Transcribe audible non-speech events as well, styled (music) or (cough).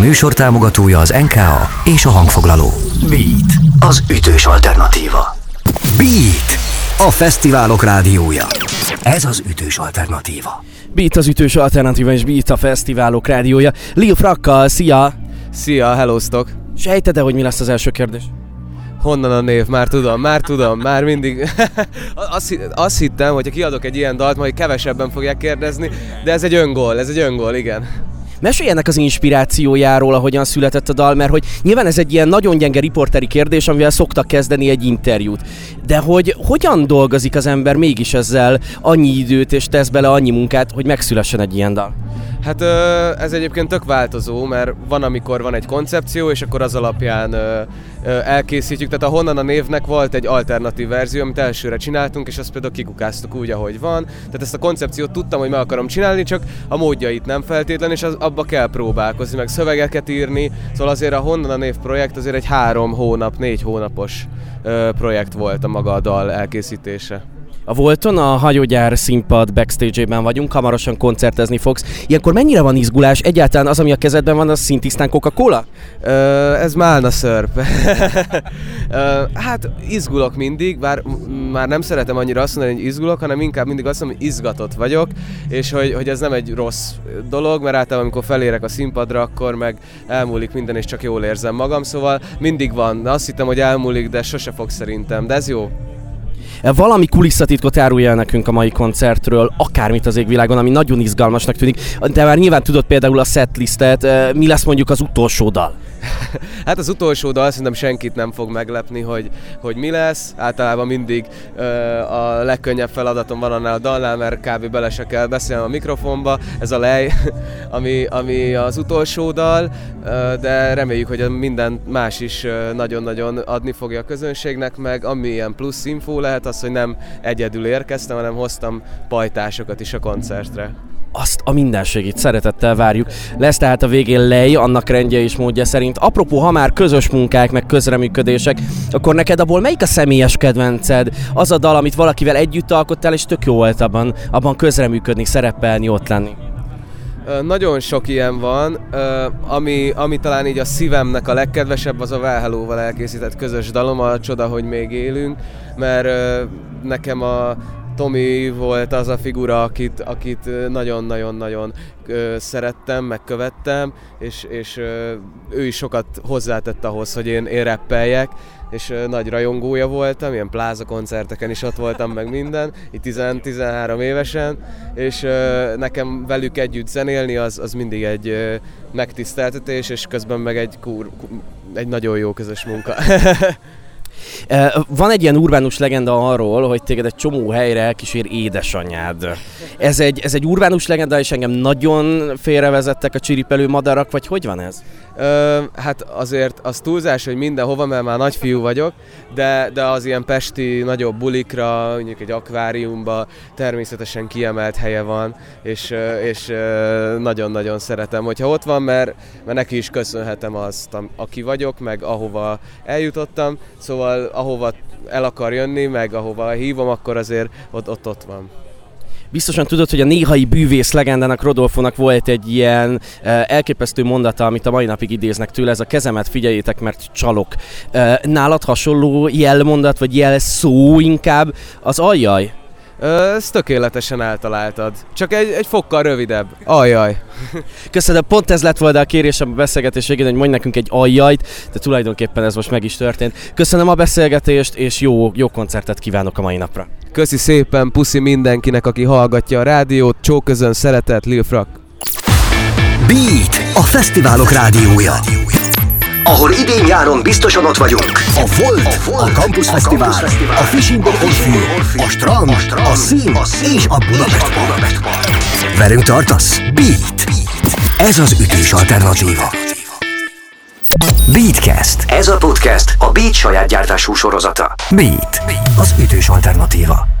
műsor támogatója az NKA és a hangfoglaló. Beat, az ütős alternatíva. Beat, a fesztiválok rádiója. Ez az ütős alternatíva. Beat az ütős alternatíva és Beat a fesztiválok rádiója. Lil Frakkal, szia! Szia, hellóztok! Sejted-e, hogy mi lesz az első kérdés? Honnan a név? Már tudom, már tudom, már mindig. (laughs) azt, azt hittem, hogy ha kiadok egy ilyen dalt, majd kevesebben fogják kérdezni, de ez egy öngól, ez egy öngól, igen. Meséljenek az inspirációjáról, ahogyan született a dal, mert hogy nyilván ez egy ilyen nagyon gyenge riporteri kérdés, amivel szoktak kezdeni egy interjút. De hogy hogyan dolgozik az ember mégis ezzel annyi időt és tesz bele annyi munkát, hogy megszülessen egy ilyen dal? Hát ez egyébként tök változó, mert van, amikor van egy koncepció, és akkor az alapján elkészítjük. Tehát a Honnan a névnek volt egy alternatív verzió, amit elsőre csináltunk, és azt például kikukáztuk úgy, ahogy van. Tehát ezt a koncepciót tudtam, hogy meg akarom csinálni, csak a módjait nem feltétlen, és az, abba kell próbálkozni, meg szövegeket írni. Szóval azért a Honnan a név projekt azért egy három hónap, négy hónapos projekt volt a maga a dal elkészítése. A Volton, a hajógyár színpad backstage-ében vagyunk, hamarosan koncertezni fogsz. Ilyenkor mennyire van izgulás? Egyáltalán az, ami a kezedben van, az szintisztán Coca-Cola? Ö, ez málna szörp. (laughs) Ö, hát izgulok mindig, bár már nem szeretem annyira azt mondani, hogy izgulok, hanem inkább mindig azt mondom, hogy izgatott vagyok, és hogy, hogy ez nem egy rossz dolog, mert általában amikor felérek a színpadra, akkor meg elmúlik minden, és csak jól érzem magam, szóval mindig van. Azt hittem, hogy elmúlik, de sose fog szerintem, de ez jó. Valami kulisszatitkot árulja el nekünk a mai koncertről, akármit az égvilágon, ami nagyon izgalmasnak tűnik. De már nyilván tudod például a setlistet, mi lesz mondjuk az utolsó dal? (laughs) hát az utolsó dal szerintem senkit nem fog meglepni, hogy, hogy mi lesz. Általában mindig ö, a legkönnyebb feladatom van annál a dalnál, mert kb. bele se kell beszélni a mikrofonba. Ez a lej, (laughs) ami, ami az utolsó dal, ö, de reméljük, hogy minden más is nagyon-nagyon adni fogja a közönségnek, meg ami ilyen plusz infó lehet az, hogy nem egyedül érkeztem, hanem hoztam pajtásokat is a koncertre azt a mindenségét szeretettel várjuk. Lesz tehát a végén lej, annak rendje és módja szerint. Apropó, ha már közös munkák, meg közreműködések, akkor neked abból melyik a személyes kedvenced? Az a dal, amit valakivel együtt alkottál, és tök jó volt abban, abban közreműködni, szerepelni, ott lenni. Nagyon sok ilyen van, ami, ami talán így a szívemnek a legkedvesebb, az a Well elkészített közös dalom, a Csoda, hogy még élünk, mert nekem a Tomi volt az a figura, akit, akit nagyon-nagyon-nagyon szerettem, megkövettem, és, és ő is sokat hozzátett ahhoz, hogy én, én rappeljek, és nagy rajongója voltam, ilyen pláza koncerteken is ott voltam, meg minden, itt 10-13 évesen, és nekem velük együtt zenélni az, az mindig egy megtiszteltetés, és közben meg egy, kur, egy nagyon jó közös munka. (laughs) Van egy ilyen urbánus legenda arról, hogy téged egy csomó helyre elkísér édesanyád. Ez egy, ez egy urbánus legenda, és engem nagyon félrevezettek a csiripelő madarak, vagy hogy van ez? Ö, hát azért az túlzás, hogy mindenhova, mert már nagyfiú vagyok, de, de az ilyen pesti nagyobb bulikra, mondjuk egy akváriumba természetesen kiemelt helye van, és, és nagyon-nagyon szeretem, hogyha ott van, mert, mert neki is köszönhetem azt, aki vagyok, meg ahova eljutottam, szóval ahova el akar jönni, meg ahova hívom, akkor azért ott, ott, ott van. Biztosan tudod, hogy a néhai bűvész legendának Rodolfónak volt egy ilyen uh, elképesztő mondata, amit a mai napig idéznek tőle, ez a kezemet figyeljétek, mert csalok. Uh, nálad hasonló jelmondat, vagy jelszó inkább az ajjaj? Ezt tökéletesen eltaláltad. Csak egy, egy fokkal rövidebb. Ajjaj. Köszönöm, pont ez lett volna a kérésem a beszélgetés végén, hogy mondj nekünk egy ajjajt, de tulajdonképpen ez most meg is történt. Köszönöm a beszélgetést, és jó, jó koncertet kívánok a mai napra. Köszi szépen, puszi mindenkinek, aki hallgatja a rádiót. Csóközön, szeretet, Lil Frak. Beat, a fesztiválok rádiója ahol idén-nyáron biztosan ott vagyunk. A Volt, a, Volt, a Campus a Fesztivál, Campus Fesztivál, a Fishing Orfű, a Strand, a, Strand, a Szín, a Szín és a Budapest Park. Velünk tartasz? Beat. Ez az ütős alternatíva. Beatcast. Ez a podcast a Beat saját gyártású sorozata. Beat. Az ütős alternatíva.